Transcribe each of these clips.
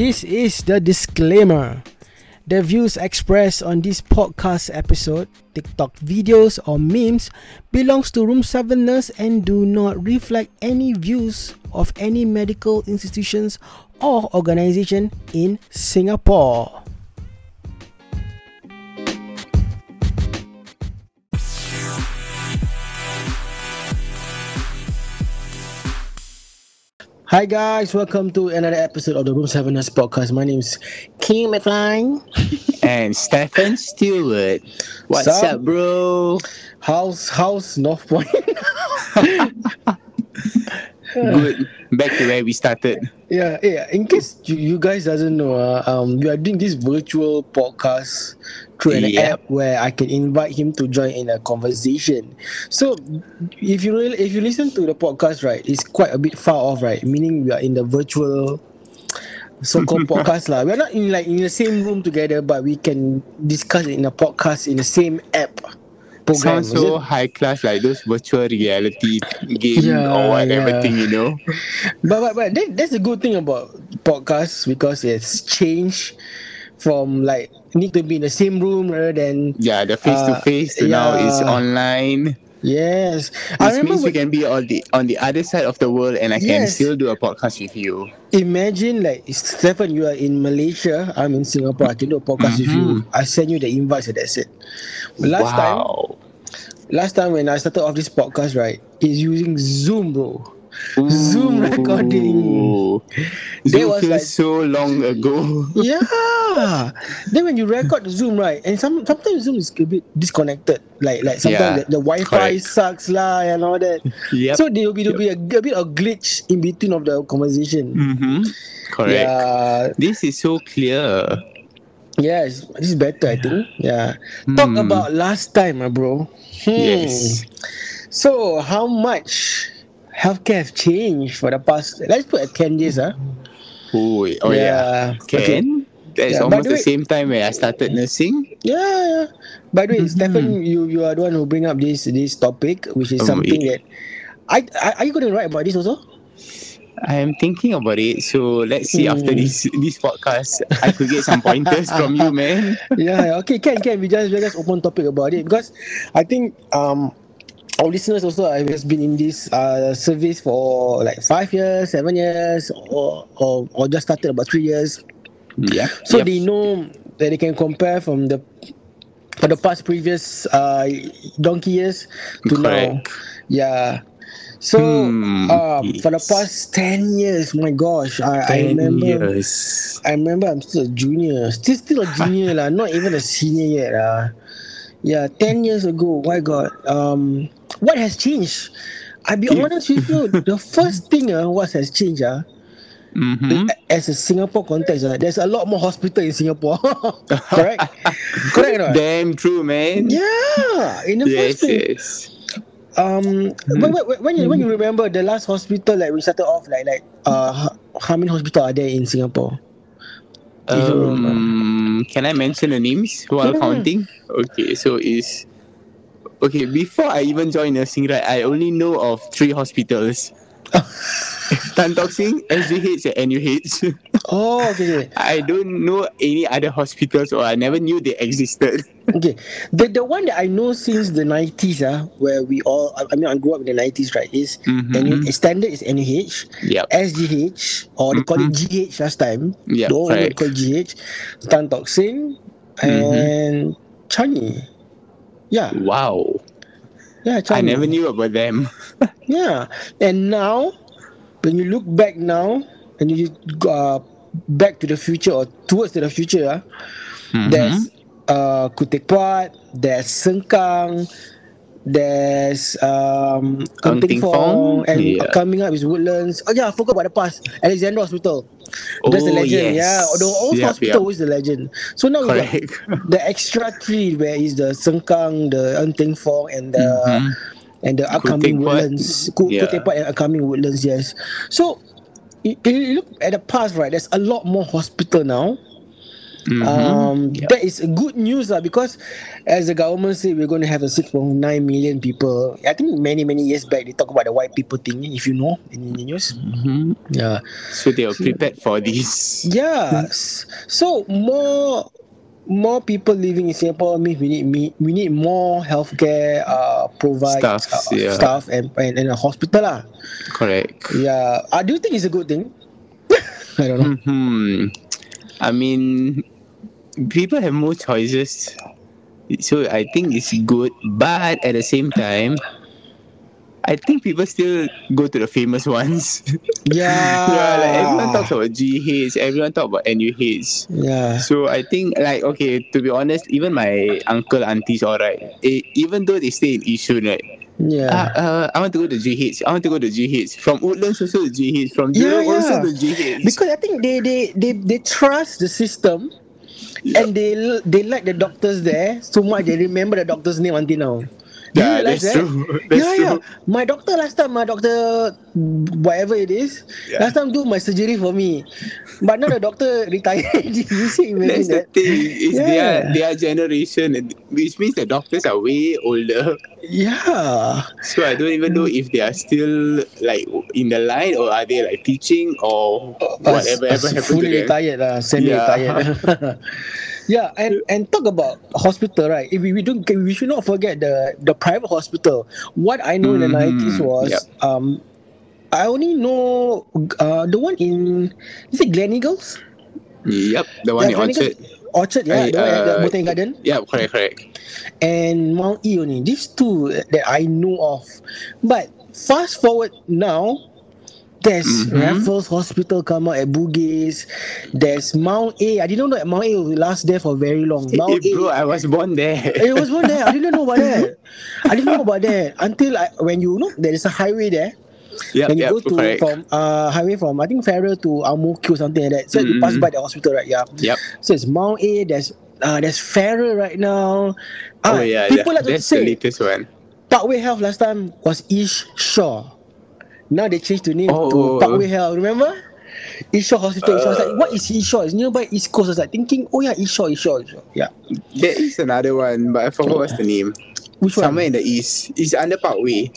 This is the disclaimer. The views expressed on this podcast episode, TikTok videos or memes belongs to Room 7 Nurse and do not reflect any views of any medical institutions or organization in Singapore. Hi guys, welcome to another episode of the Room 7 Nurse podcast. My name is King McFly. and Stephen Stewart. What's Sup? up, bro? How's how's North Point? Good. Back to where we started. yeah, yeah. In case you, you guys doesn't know, uh, um, we are doing this virtual podcast through an Yep. app where I can invite him to join in a conversation. So, if you really, if you listen to the podcast, right, it's quite a bit far off, right? Meaning we are in the virtual so-called podcast lah. We are not in like in the same room together, but we can discuss it in a podcast in the same app. Program, Sounds so high class, like those virtual reality game Yeah, or whatever yeah. thing, you know? But but, but that, that's the good thing about podcasts because it's changed from like need to be in the same room rather than Yeah, the face to face to now is online. yes. I This remember means we can be on the on the other side of the world and I can still do a podcast with you. imagine like Stephen, you are in Malaysia, I'm in Singapore. I can do a podcast with you. I send you the invites and that's it. Last time, wow. Last time when I started off this podcast, right, is using Zoom, bro. Zoom recording. Ooh. That was like- so long ago. Yeah. then when you record Zoom, right, and some sometimes Zoom is a bit disconnected. Like like sometimes Yeah, the, the Wi-Fi correct. sucks lah and all that. Yep. So there will be, there will be a, a bit of glitch in between of the conversation. mm-hmm. Correct. Yeah. This is so clear. Yeah, it's, this is better, I think. Yeah. Talk Hmm. about last time, bro. Hmm. Yes. So how much healthcare have changed for the past? Let's put at ten years, huh? Oh, oh yeah. Okay. Can. That's Yeah, almost the way- same time where I started nursing. Yeah, yeah. By the way, Mhm. Stephen, you you are the one who bring up this this topic, which is Um, something yeah. that I, I are you going to write about this also? I am thinking about it. So let's see after Hmm. this this podcast, I could get some pointers from you, man. yeah. Okay. Can can we just we just open topic about it because I think um our listeners also have been in this uh service for like five years, seven years, or or, or just started about three years. Yeah. So Yep. they know that they can compare from the for the past previous uh donkey years to now. Correct. Yeah. So Hmm, um, for the yes. past ten years, my gosh, I, I 10 remember. years. I remember I'm still a junior, still still a junior lah, not even a senior yet lah. Yeah, ten years ago. My God, um, what has changed? I'll be honest with you. the first thing uh, what has changed uh, Mm-hmm. as a Singapore context, uh, there's a lot more hospital in Singapore. Correct? Correct or not? Damn true, man. Yeah, in the Yes, first place. yes. Um, when, when, when you when you remember the last hospital like we started off like like uh how, how many hospital are there in Singapore? Um, can I mention the names while Yeah. counting? Okay, so is okay. Before I even joined nursing, right, I only know of three hospitals. Tan Tock Seng, SGH, and NUH. Oh, okay, okay. I don't know any other hospitals, or I never knew they existed. okay. The the one that I know since the nineties, ah, where we all I I mean I grew up in the nineties, right? Is Mhm. NU, standard is NUH, Yep. SGH, or they call it GH last time. Yep, the old called GH, Tan Tock Seng, and Changi. Yeah, Wow. yeah, Changi. I never knew about them. Yeah, and now when you look back now and you uh, back to the future or towards to the future, ah, Mhm. there's uh, Kutek Puat, there's Sengkang, there's um, Ng Ng Teng Teng Fong, Fong, and yeah. coming up is Woodlands. Oh yeah, I forgot about the past. Alexandra Hospital. That's the Oh, legend. yes. Yeah, the old Yep, hospital yep. is the legend. So now we got the extra three where is the Sengkang, the Ng Teng Fong, and the Mhm. and the upcoming Kutek. Woodlands. Ku, Yeah. Kutek Puat and upcoming Woodlands, yes. So, you look at the past, right, there's a lot more hospital now. Mhm. Um, Yep. that is good news lah because as the government said we're going to have a 6.9 million people. I think many many years back they talk about the white people thing. If you know in the news, Mhm. yeah, So they were prepared for this. yeah. So more more people living in Singapore means we need me we need more healthcare uh provide Staff, uh, yeah. staff and, and and a hospital lah. Correct. Yeah. Uh, do you think it's a good thing? I don't know. Hmm. I mean, people have more choices, so I think it's good. But at the same time, I think people still go to the famous ones. Yeah. yeah, like everyone talks about GH, everyone talk about NUH. Yeah. So I think like okay, to be honest, even my uncle aunties all right. Eh, even though they stay in Yishun, right? Yeah. Ah, uh, I want to go to GH. I want to go to GH. From Woodlands also to GH. From Yeah, Jurong also yeah. to GH. because I think they they they, they trust the system and they they like the doctors there so much they remember the doctor's name until now. Yeah, that's that? true. That's yeah, true. yeah. My doctor last time, my doctor, whatever it is, Yeah. last time do my surgery for me. But now the doctor retired. you see, imagine That's the that. thing. It's Yeah. their their generation, which means the doctors are way older. Yeah. So I don't even know if they are still like in the line or are they like teaching or whatever Uh, ever happened to fully them. retired lah, semi retired. Yeah, and and talk about hospital, right? If we, we don't, we should not forget the the private hospital. What I know in the Mhm, nineties was, yep. um, I only know uh the one in is it Gleneagles? Yep, the one Yeah, in Orchard. Orchard, yeah, I, the one at the uh, Botanic Garden Yeah, correct, correct. and Mount E only. These two that I know of. But fast forward now, there's Mhm. Raffles Hospital come out at Bugis. There's Mount A. I didn't know that Mount A will last there for very long. Mount A. bro, I was born there. It was born there. I didn't know about that. I didn't know about that until I, when you know there is a highway there. yep, when you yep, go to correct. from uh highway from I think Farrer to Ang Mo Kio something like that. So you pass Mhm. by the hospital, right? Yeah. Yep. So it's Mount A. There's uh there's Farrer right now. Oh Ah, yeah, people that, like to that's the say latest one. Parkway Health last time was East Shore. Now they changed the name Oh. to Parkway Health. Remember? Shore Hospital. Shore. I was like, Uh. what is Shore? It's nearby East Coast. I was like thinking, oh yeah, Shore. East Shore. Yeah. There is another one, but I forgot what's the name. Which Somewhere one? in the east. It's under Parkway.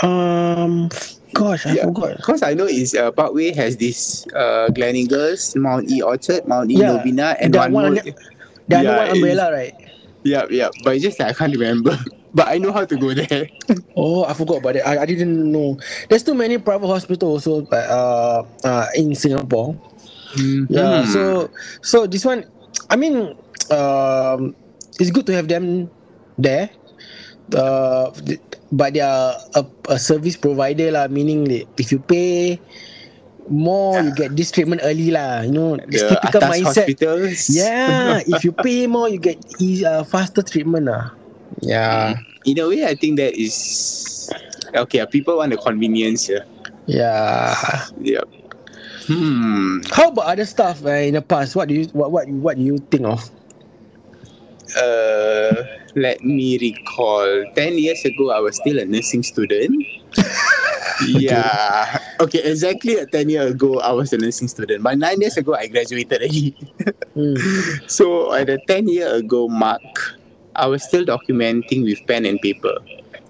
Um, gosh, I Yeah. forgot. Because I know is uh, Parkway has this uh, Gleneagles, Mount E Orchard, Mount E Yeah. Novena, and one one more. The other one umbrella, right? Yeah, yeah. But it's just that I can't remember. But I know how to go there. Oh, I forgot about it. I, I didn't know. There's too many private hospitals also uh, uh, in Singapore. Yeah. Hmm. So so this one, I mean, um, it's good to have them there. Uh, but they are a, a service provider lah. Meaning that if you pay more, you get this treatment early lah. You know, this typical mindset. hospitals. Yeah, if you pay more, you get eas uh, faster treatment lah. Yeah, In a way, I think that is okay. People want the convenience. Yeah. yeah. Yep. Hmm. How about other stuff uh, in the past? What do you what what what do you think of? Uh, let me recall. Ten years ago, I was still a nursing student. yeah. Okay, exactly a ten year ago, I was a nursing student. But nine years ago, I graduated already. Hmm. so at the ten year ago mark, I was still documenting with pen and paper.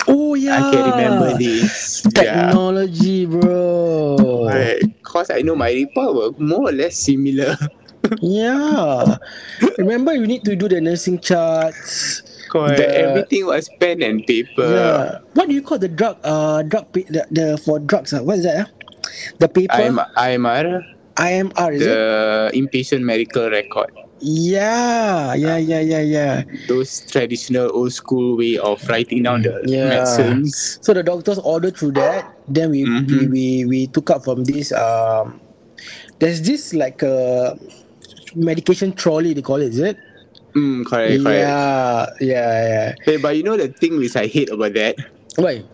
Oh yeah, I can remember this. Yeah. Technology, bro. Because I know my report were more or less similar. Yeah. Remember, you need to do the nursing charts. Correct. The- Everything was pen and paper. yeah. What do you call the drug? Uh, drug the, the for drugs. Uh, what is that? Uh? The paper. I'm IMR, IMR is it? the inpatient medical record. Yeah, yeah, yeah, yeah, yeah. Those traditional old school way of writing down the Yeah. medicines. So the doctors ordered through that. Then we we, Mhm. we we took up from this. Um, there's this like a medication trolley. They call it. Is it? Mm, correct, correct. Yeah, yeah, yeah. Hey, but you know the thing which I hate about that? Why?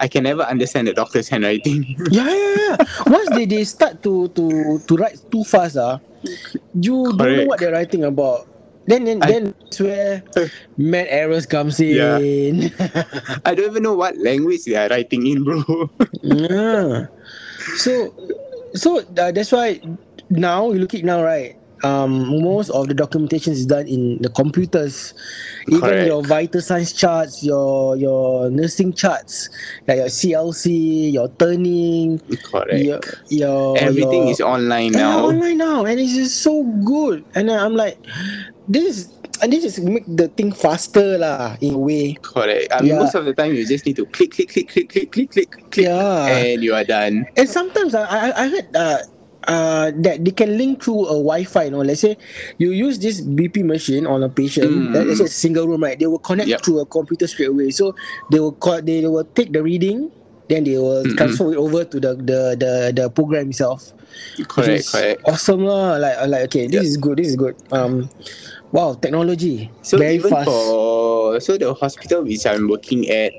I can never understand the doctor's handwriting. Yeah, yeah, yeah. Once they, they start to to to write too fast, ah, you don't know Correct. what they're writing about. Then then I- then that's where math errors comes in. Yeah. I don't even know what language they are writing in, bro. yeah. So so uh, that's why now you look at now right. Um, most of the documentation is done in the computers. Even Correct. your vital signs charts, your your nursing charts, like your CLC, your turning, Correct. your your Everything your, is online Yeah, now. online now, and it's just so good. And I'm like, this is and this is make the thing faster lah in a way. Correct. I mean, Yeah. most of the time you just need to click, click, click, click, click, click, click, click, Yeah. and you are done. And sometimes I I, I heard uh, uh, that they can link through a Wi-Fi. You know, let's say you use this BP machine on a patient. Mm. Let's say single room, right? They will connect Yep. through a computer straight away. So they will call, they will take the reading, then they will Mm-mm. transfer it over to the the the, the program itself. Correct, correct. Awesome lah. Like like okay, this Yep. is good. This is good. Um, wow, technology. So very even fast. for so the hospital which I'm working at,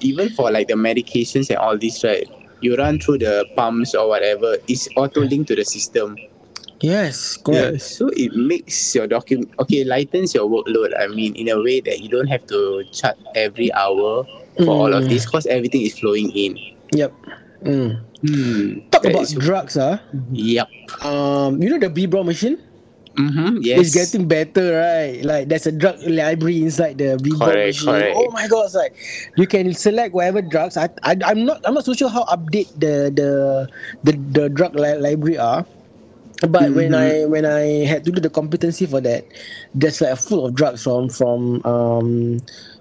even for like the medications and all this, right? You run through the pumps or whatever. It's auto linked to the system. yes, Yeah. correct. So it makes your document okay lightens your workload. I mean, in a way that you don't have to chart every hour for all of Mm. this, because everything is flowing in. Yep. Mm. Hmm. Talk that about is- drugs, ah. Yep. Um, you know the B-Bro machine? Mm-hmm. Yes. It's getting better, right? Like there's a drug library inside the Correct, machine. correct. Oh my god! Like you can select whatever drugs. I, I I'm not I'm not so sure how update the the the, the drug li- library are. But when I Mm-hmm. when I had to do the competency for that, there's like full of drugs from from um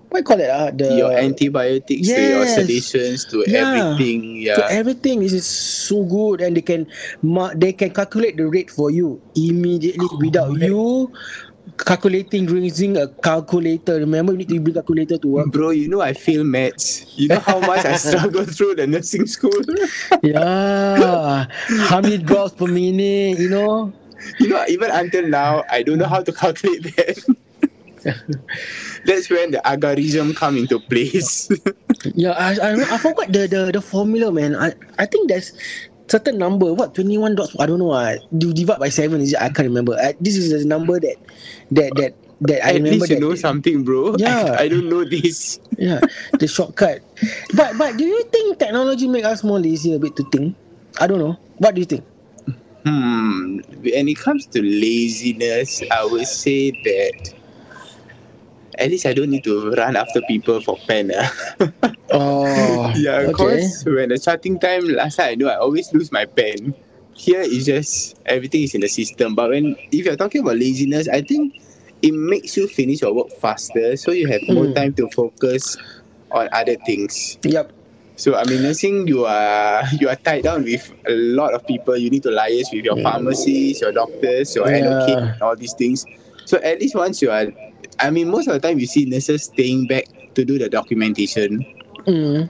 what call it ah the your antibiotics to your yes. sedations to Yeah. everything. to Yeah. everything. This is so good, and they can ma- they can calculate the rate for you immediately without Correct. you calculating using a calculator. Remember, you need to bring calculator to work. Bro, you know I feel maths. You know how much I struggle through the nursing school. yeah, how many drops per minute? You know. you know, even until now, I don't know how to calculate that. That's when the algorithm come into place. Yeah, I I, I forgot the, the the formula, man. I I think there's certain number. What twenty one dots? I don't know. Uh, you divide by seven. Is it? I can't remember. I, this is a number that that that that I At remember. least you that, know something, bro. Yeah. I, I don't know this. yeah, the shortcut. But but do you think technology make us more lazy a bit to think? I don't know. What do you think? Hmm. When it comes to laziness, I would say that at least I don't need to run after people for pen. ah. Oh, yeah, okay. because when the charting time last time I know I always lose my pen. Here it's just everything is in the system. But when if you're talking about laziness, I think it makes you finish your work faster, so you have more Mm. time to focus on other things. Yep. So I mean, nursing you are you are tied down with a lot of people. You need to liaise with your Mm. pharmacies, your doctors, your Yeah. And all these things. So at least once you are, I mean, most of the time you see nurses staying back to do the documentation. Mm.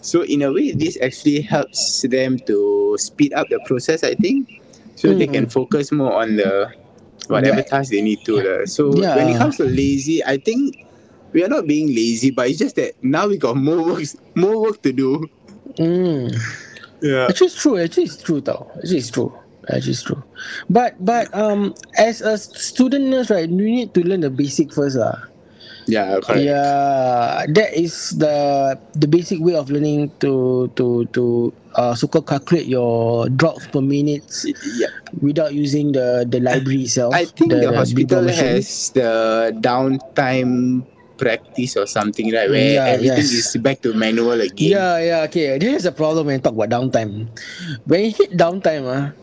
So in a way, this actually helps them to speed up the process. I think, so they can focus more on the whatever Right. task they need to. lah. So when it comes to lazy, I think we are not being lazy, but it's just that now we got more work, more work to do. Mm. Yeah. Actually, it's true. Actually, it's true, though. Actually, it's true. Actually, it's true. But but um, as a student nurse, right, you need to learn the basic first, lah. Yeah, correct. Yeah, that is the the basic way of learning to to to uh, so called calculate your drops per minute Yeah. without using the the library itself. I think the, hospital Bigor machine. has the downtime practice or something, right? Where Yeah, everything yes. is back to manual again. Yeah, yeah, okay. This is a problem when you talk about downtime. When you hit downtime, ah,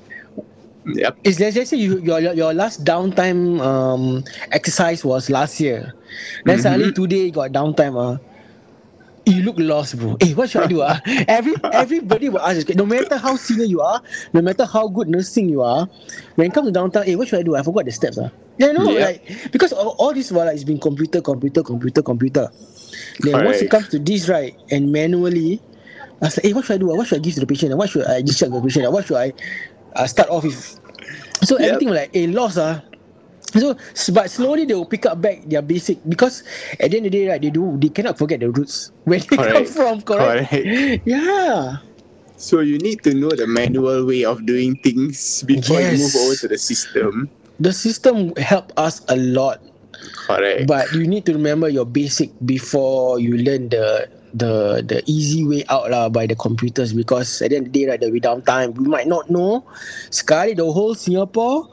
Yep. is let's just say you, your your your last downtime um exercise was last year. Then suddenly today you got downtime, ah. You look lost, bro. Hey, what should I do? Ah, Every everybody will ask. No matter how senior you are, no matter how good nursing you are, when it comes to downtime, hey, what should I do? I forgot the steps. Ah, yeah, no, Yeah. like because all, all this while like, it's been computer, computer, computer, computer. Then once it comes to this, right, and manually, I was like, hey, what should I do? What should I give to the patient? What should I discharge the patient? What should I uh, start off with? So Yep. everything like, eh, lost ah. So, but slowly they will pick up back their basic because at the end of the day, right, they do they cannot forget the roots where they come Correct. from. Correct. Correct. Yeah. So you need to know the manual way of doing things before you move Yes. over to the system. The system help us a lot, Correct. but you need to remember your basic before you learn the the the easy way out lah by the computers because at the end of the day, right, the downtime we might not know. Sekali the whole Singapore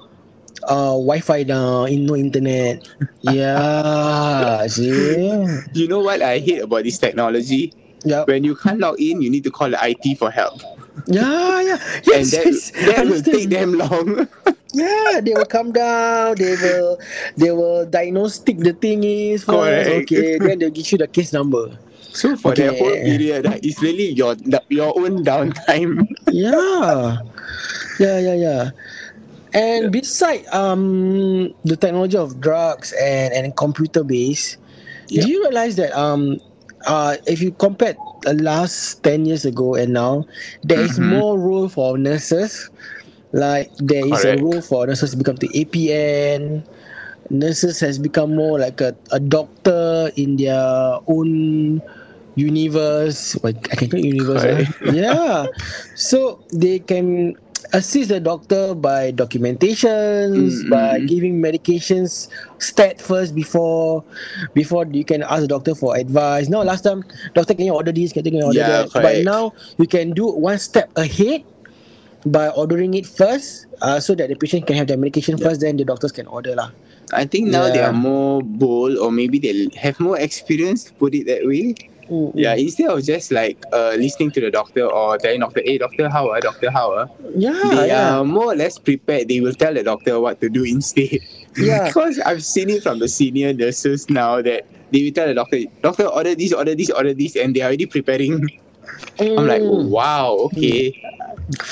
uh, Wi-Fi now, in no internet. yeah, see. You know what I hate about this technology? Yeah, When you can't log in, you need to call the IT for help. yeah, yeah. and Yes, that, yes. that will understand. take them long. Yeah, they will come down. They will, they will diagnostic the thing is. Correct. Okay, then they'll give you the case number. So for that whole period, uh, it's really your your own downtime. yeah yeah yeah yeah and beside um the technology of drugs and and computer based Yeah. do you realize that um uh if you compare the last 10 years ago and now there is Mhm. more role for nurses like there is a Correct. role for nurses to become the APN nurses has become more like a, a doctor in their own universe Wait, I can call universe huh? yeah. So they can assist the doctor by documentations Mm, by giving medications stat first before before you can ask the doctor for advice. Now last time doctor can you order this? Can you order Yeah, that? But now you can do one step ahead by ordering it first uh, so that the patient can have their medication first then the doctors can order lah. I think now they are more bold, or maybe they have more experience. To put it that way. Yeah, instead of just like uh, listening to the doctor or telling doctor, "Hey, doctor, how ah, doctor, how ah," yeah they yeah are more or less prepared. They will tell the doctor what to do instead. Yeah. because I've seen it from the senior nurses now that they will tell the doctor, "Doctor, order this, order this, order this," and they are already preparing. I'm like, Mm. wow, okay.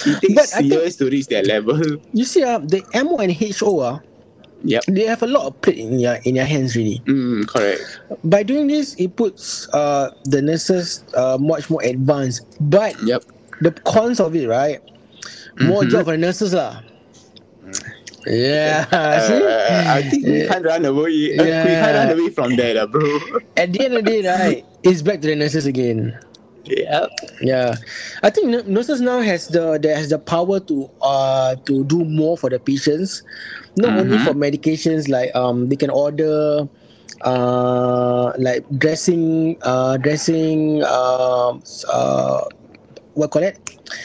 It takes But I think- years to reach that level. You see, uh, the MO and HO, uh, Yep. they have a lot of plate in their in their hands really. Mm, correct. By doing this, it puts uh, the nurses uh, much more advanced. But Yep. the cons of it, right? More Mhm. job for the nurses lah. Yeah. Uh, I think we can't run away. uh, we can't run away from that, bro. At the end of the day, right, it's back to the nurses again. Yep. Yeah, I think nu- nurses now has the that has the power to uh to do more for the patients, not only Mhm. for medications like um they can order uh like dressing uh dressing um uh what call it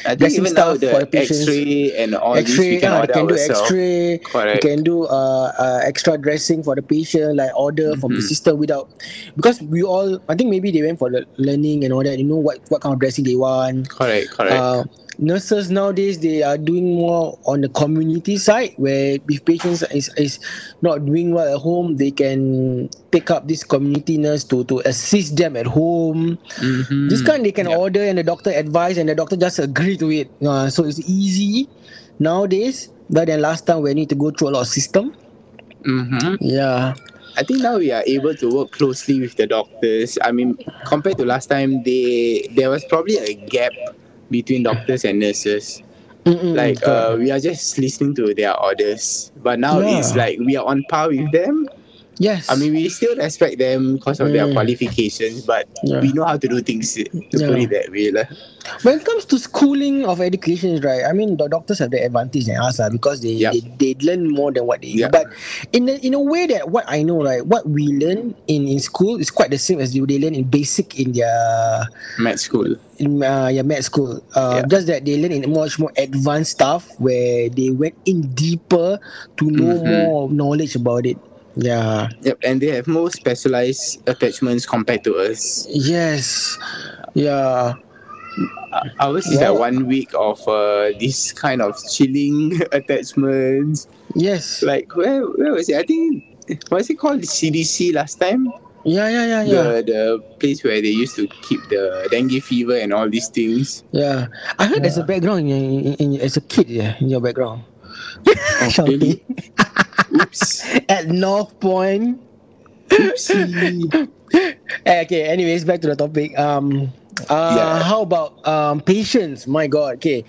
I think even now the for the patients. X-ray and all X-ray we can order can do. X-ray you Correct. can do uh, uh extra dressing for the patient like order from the Mhm. system without because we all I think maybe they went for the learning and all that you know what what kind of dressing they want Correct. Correct. uh, nurses nowadays they are doing more on the community side where if patients is, is not doing well at home they can take up this community nurse to to assist them at home Mhm. this kind they can Yep. order and the doctor advise and the doctor just agree to it uh, so it's easy nowadays but than last time we need to go through a lot of system Mhm. yeah I think now we are able to work closely with the doctors. I mean, compared to last time, they there was probably a gap between doctors and nurses. Mm-mm, Like correct. uh, we are just listening to their orders, but now Yeah. it's like we are on par with them. Yes I mean, we still respect them because of their Mm. qualifications, but Yeah. we know how to do things. To put it that way, lah. When it comes to schooling of education, right? I mean, the doctors have the advantage than us, ah, because they, Yep. they they learn more than what they. Yep. But in a, in a way that what I know, right, what we learn in, in school is quite the same as they learn in basic in their Med school. in uh, yeah, med school. Uh, Yeah. Just that they learn in much more advanced stuff where they went in deeper to know Mhm. more knowledge about it. Yeah. Yep, and they have more specialized attachments compared to us. Yes. Yeah. Ours is like one week of uh, this kind of chilling attachments. Yes. Like where where was it? I think was it called The CDC last time? Yeah. Yeah. Yeah. Yeah. The the place where they used to keep the dengue fever and all these things. Yeah, I heard there's a background in, in, in, as a kid, yeah, in your background. Oh, really? Oops. At North Point. Oopsie. Eh, okay, anyways, back to the topic. Um, uh, Yeah. how about um patients? My God, okay.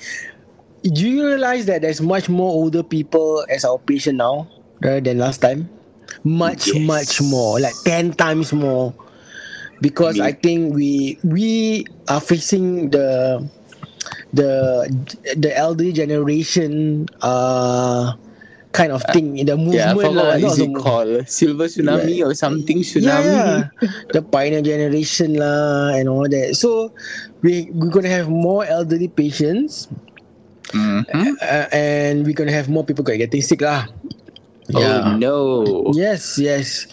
Do you realize that there's much more older people as our patient now rather than last time? Much, Yes. much more, like ten times more. Because Me- I think we we are facing the the the elderly generation uh kind of thing in the movement yeah, lah, what is it called? Silver tsunami or something tsunami. yeah, the pioneer generation lah and all that. So we we're gonna have more elderly patients Mhm. uh, and we're gonna have more people getting sick lah. Oh Yeah. no. Yes, yes.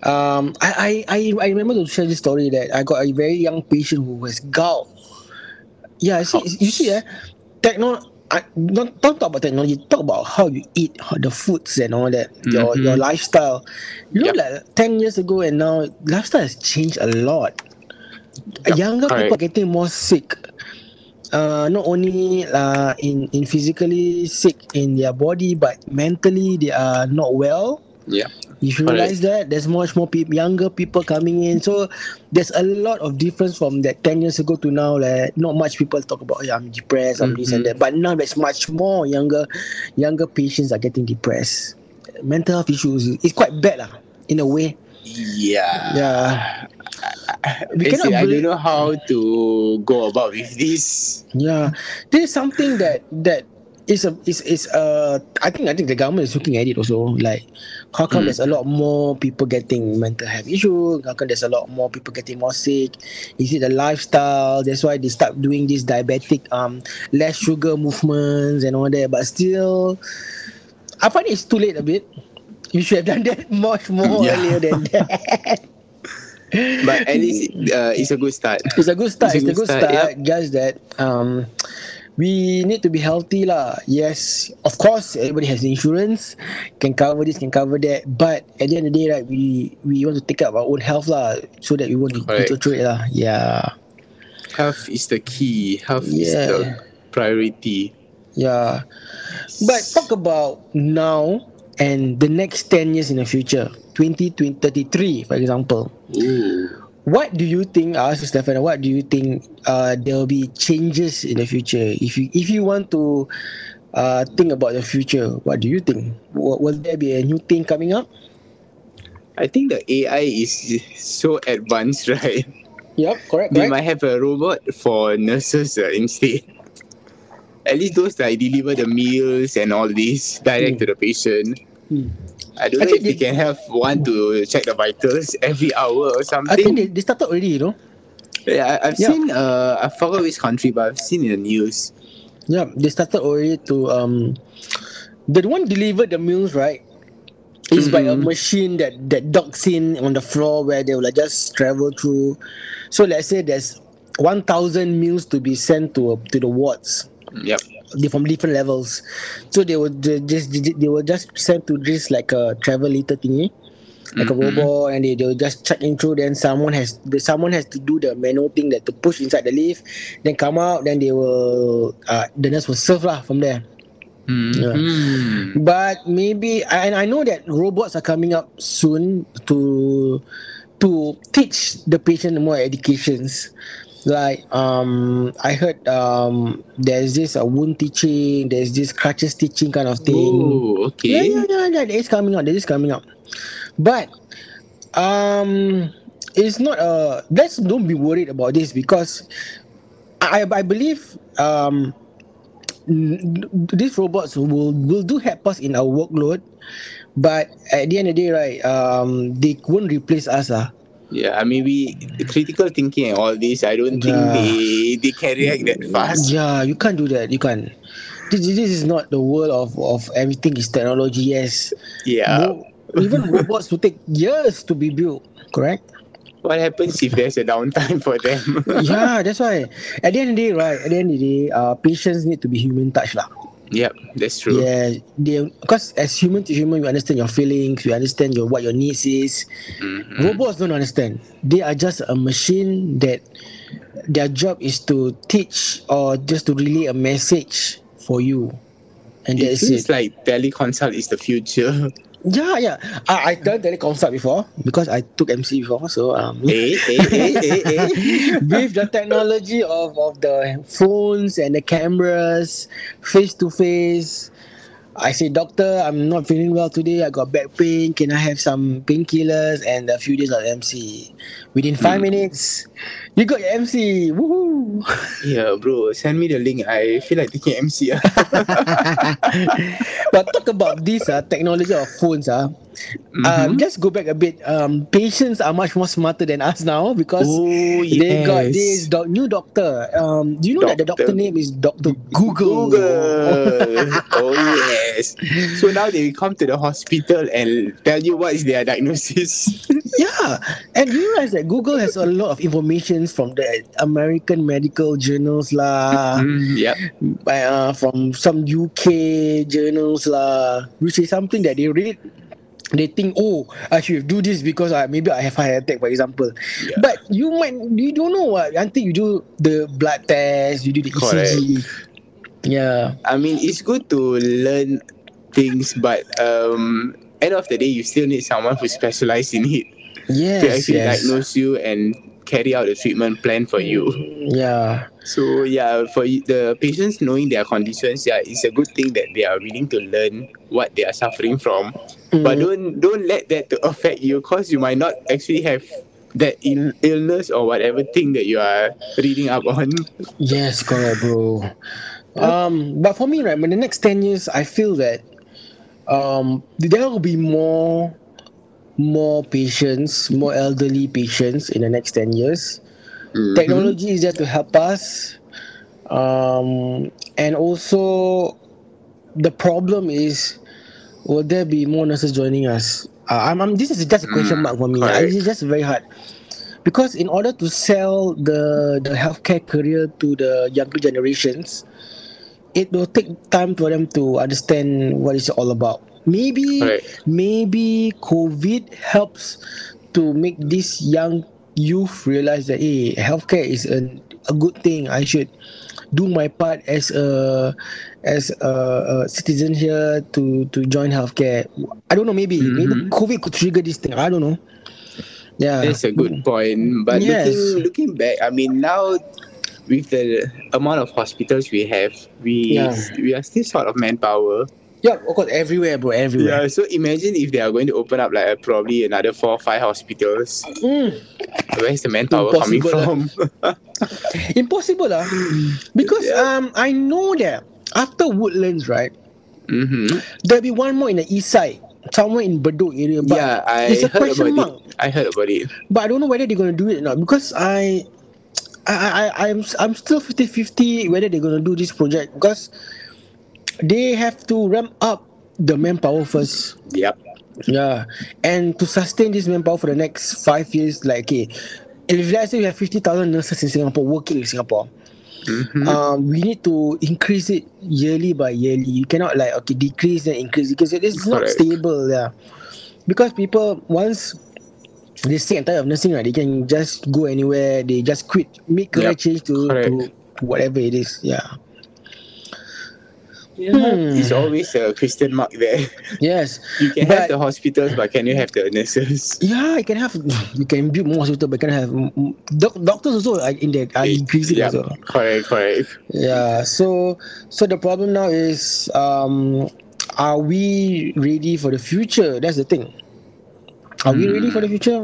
Um, I, I, I, I remember to share this story that I got a very young patient who has gout. Yeah, see, you see, eh, techno. I, don't, don't talk about technology. Talk about how you eat, how the foods and all that. Your Mhm. your lifestyle. You know, Yep. like ten years ago and now, lifestyle has changed a lot. Yep, Younger people correct. getting more sick. Uh, not only uh, in in physically sick in their body, but mentally they are not well. Yeah. You should Correct. realize that there's much more people, younger people coming in. So there's a lot of difference from that 10 years ago to now. Like, not much people talk about, yeah, I'm depressed, I'm this and Mhm. that. But now there's much more younger younger patients are getting depressed. Mental health issues, it's quite bad lah, in a way. Yeah. Yeah. We I, cannot say, I don't know how to go about with this. Yeah. There's something that that is a it's it's uh I think I think the government is looking at it also. Like how come Mm. there's a lot more people getting mental health issues? How come there's a lot more people getting more sick? Is it the lifestyle? That's why they start doing this diabetic um less sugar movements and all that. But still I find it's too late a bit. You should have done that much more Yeah. earlier than that. But at least uh, it's a good start. It's a good start. It's, a good start. yep. Just that um, we need to be healthy lah. Yes, of course, everybody has insurance, can cover this, can cover that. But at the end of the day, right, we we want to take up our own health lah, so that we won't Correct. deteriorate lah. Yeah, Health is the key. Health is Yeah. the priority. yeah. But talk about now and the next ten years in the future, 2033, for example. Ooh. What do you think? I ask you, Stefan. What do you think? Uh, there will be changes in the future. If you if you want to, uh, think about the future, what do you think? Will, will there be a new thing coming up? I think the AI is so advanced, right? Yep, correct, They might have a robot for nurses uh, instead. At least those that deliver the meals and all this direct to the patient. Hmm. I don't Actually, know if they can have one to check the vitals every hour or something. I think they, they started already. You know. yeah, I, I've Yeah. seen. Uh, I forgot which country, but I've seen in the news. Yeah, they started already to um, the one delivered the meals right. Is by a Mhm. machine that that docks in on the floor where they will like just travel through. So let's say there's one thousand meals to be sent to to the wards. Yep. From different levels. So they ju- just they will just send to this like a travel litter thingy, like Mhm. a robot, and they they will just check in through. Then someone has the someone has to do the manual thing that to push inside the lift, then come out. Then they will uh, the nurse will serve lah from there. Mhm. But maybe and I know that robots are coming up soon to to teach the patient more educations. Like um, I heard um, there's this uh, wound teaching, there's this crutches teaching kind of thing. Oh, okay. Yeah, yeah, yeah, yeah. That is coming out. That is coming out. But um, it's not a. Let's don't be worried about this because I I believe um, these robots will will do help us in our workload, but at the end of the day, right, um, they won't replace us. Ah, Yeah, maybe the critical thinking and all this, I don't think Yeah. they they can react that fast. Yeah, you can't do that. You can't. This, this is not the world of, of everything is technology. Yes, Yeah. Ro- even robots will take years to be built. Correct. What happens if there's a downtime for them? yeah, that's why. At the end of the day, right? At the end of the day, uh, patients need to be human touch, lah. Yep, that's true. Yeah, they because as human to human, you understand your feelings, you understand your what your needs is. Mhm. Robots don't understand. They are just a machine that their job is to teach or just to relay a message for you, and It that's feels it. like teleconsult is the future. Yeah, yeah. I I done teleconsult before because I took MC before, so um. eh, eh, eh, eh, eh. with the technology of, of the phones and the cameras face to face i say doctor i'm not feeling well today. I got back pain. Can i have some painkillers? And a few days of mc within five minutes you got your mc woohoo! Yeah, bro, send me the link. I feel like taking MC. ah. but talk about this uh, technology of phones Um, Mhm. just go back a bit. Um, patients are much more smarter than us now because Oh, they got yes. this doc- new doctor. Um, do you know that the doctor Doctor. name is Doctor Google? Google. oh yes. So now they come to the hospital and tell you what is their diagnosis. Yeah, and you realize that Google has a lot of information from the American medical journals lah, Mm, yep. by, uh, from some UK journals lah, which is something that they read. They think, oh, I should do this because uh, maybe I have heart attack, for example. Yeah. But you might, you don't know what until you do the blood test, you do the ECG. Yeah, I mean, it's good to learn things, but um, end of the day, you still need someone who specializes in it yes, to actually yes. diagnose you and carry out the treatment plan for you. Yeah, So yeah, for the patients knowing their conditions, yeah, it's a good thing that they are willing to learn what they are suffering from. But don't don't let that to affect you, cause you might not actually have that Ill- illness or whatever thing that you are reading up on. Yes, correct, bro. Um, but for me, right, in the next ten years, I feel that um there will be more more patients, more elderly patients in the next ten years. Mhm. Technology is there to help us, um, and also the problem is, will there be more nurses joining us? Uh, I'm, I'm, this is just a question Mm, mark for me. correct. It's just very hard because in order to sell the the healthcare career to the younger generations, it will take time for them to understand what it's all about. Maybe Correct. maybe COVID helps to make this young youth realize that hey, healthcare is a, a good thing. I should do my part as a as a, a citizen here to to join healthcare. I don't know. Maybe maybe Mhm. COVID could trigger this thing. I don't know. Yeah, That's a good point. But Yes. looking looking back, I mean now with the amount of hospitals we have, we Yeah. we are still short of manpower. Yeah, of course, everywhere, bro, everywhere. Yeah, so imagine if they are going to open up like uh, probably another four or five hospitals. Mm, Where's the manpower coming Impossible, from? impossible, lah. Because Yeah. um, I know that after Woodlands, right, mm-hmm. there'll be one more in the east side, somewhere in Bedok area. But Yeah, I it's a heard question about mark. it. I heard about it. But I don't know whether they're gonna do it or not because I, I, I, I'm, I'm still 50-50 whether they're gonna do this project because they have to ramp up the manpower first. Yep. Yeah, and to sustain this manpower for the next five years, like okay, if let's say we have fifty thousand nurses in Singapore working in Singapore, Mhm. um, we need to increase it yearly by yearly. You cannot like okay decrease and increase because it is not Correct. stable. Yeah, because people once they sick and tired of nursing, right, they can just go anywhere. They just quit, make Yep, change to, to to whatever it is. Yeah. Yeah, Hmm. It's always a Christian mark there. Yes. You can But- have the hospitals, but can you have the nurses? Yeah, you can have you can build more hospital, but can have doc- doctors also are in there are increasing yeah, also. correct, correct. Yeah. So so the problem now is um are we ready for the future? That's the thing. Are we ready for the future?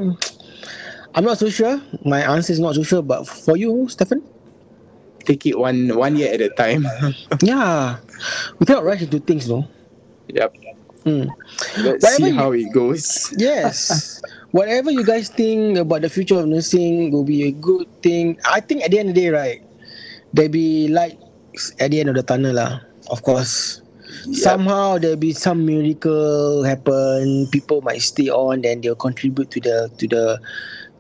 I'm not so sure. My answer is not so sure, but for you, Stefan? Take it one one year at a time. Yeah. We cannot rush into things, no? yep. Mm. Let's Whatever see you- how it goes. Yes. Whatever you guys think about the future of nursing will be a good thing. I think at the end of the day, right, there be lights at the end of the tunnel, lah. Of course. Yep. Somehow there'll be some miracle happen. People might stay on, then they'll contribute to the to the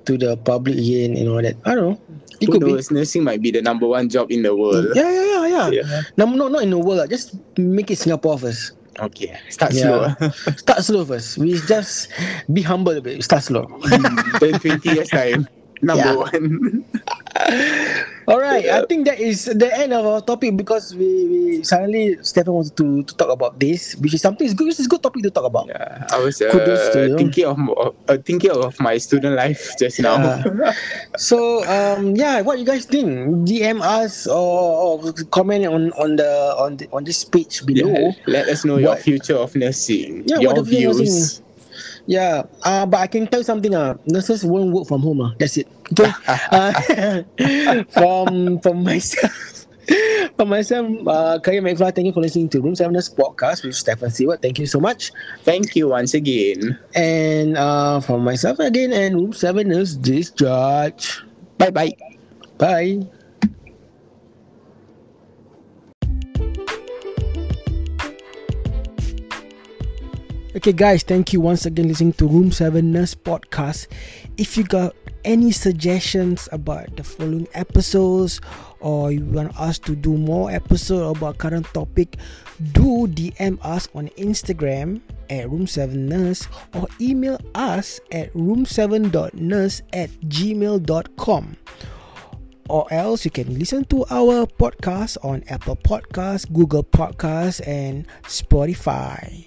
to the public again and all that. I don't know. It Who could be. knows? Nursing might be the number one job in the world. Yeah, yeah, yeah, yeah. Yeah. No, no, not in the world. lah. Just make it Singapore first. Okay. Start Yeah. slow. Start slow first. We just be humble a bit. Start slow. Then 20 years time. Number Yeah. one. All right, I think that is the end of our topic because we, we suddenly Stefan wanted to, to talk about this, which is something is good. Is a good topic to talk about. Yeah, I was Kudos to uh, you. thinking of uh, thinking of my student life just now. Yeah. So um yeah, what you guys think? DM us or, or comment on on the on the, on this page below. Yeah, Let us know your future of nursing. Yeah, your what the future of views. Yeah, uh, but I can tell you something. Uh, nurses won't work from home. Uh, that's it. Okay. uh, from from myself, For myself, uh, Kaya McFly, thank you for listening to Room 7's podcast with Stefan Seward. Thank you so much. Thank you once again. And uh, for myself again, and Room 7's this judge. Bye bye. Bye. Okay, guys, thank you once again listening to Room 7 Nurse Podcast. If you got any suggestions about the following episodes or you want us to do more episode about current topic, do DM us on Instagram at room7nurse or email us at room7.nurse at gmail.com or else you can listen to our podcast on Apple Podcasts, Google Podcasts and Spotify.